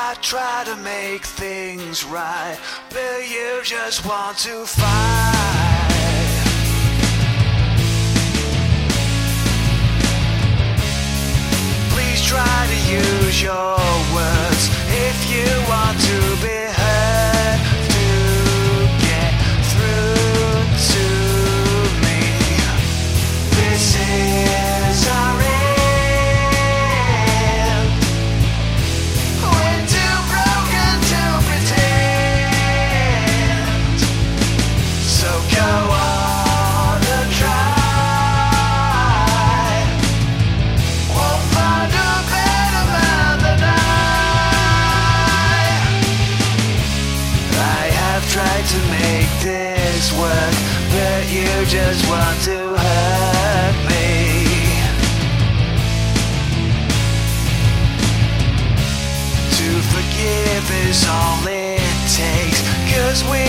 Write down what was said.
I try to make things right, but you just want to fight. But you just want to hurt me. To forgive is all it takes, cause we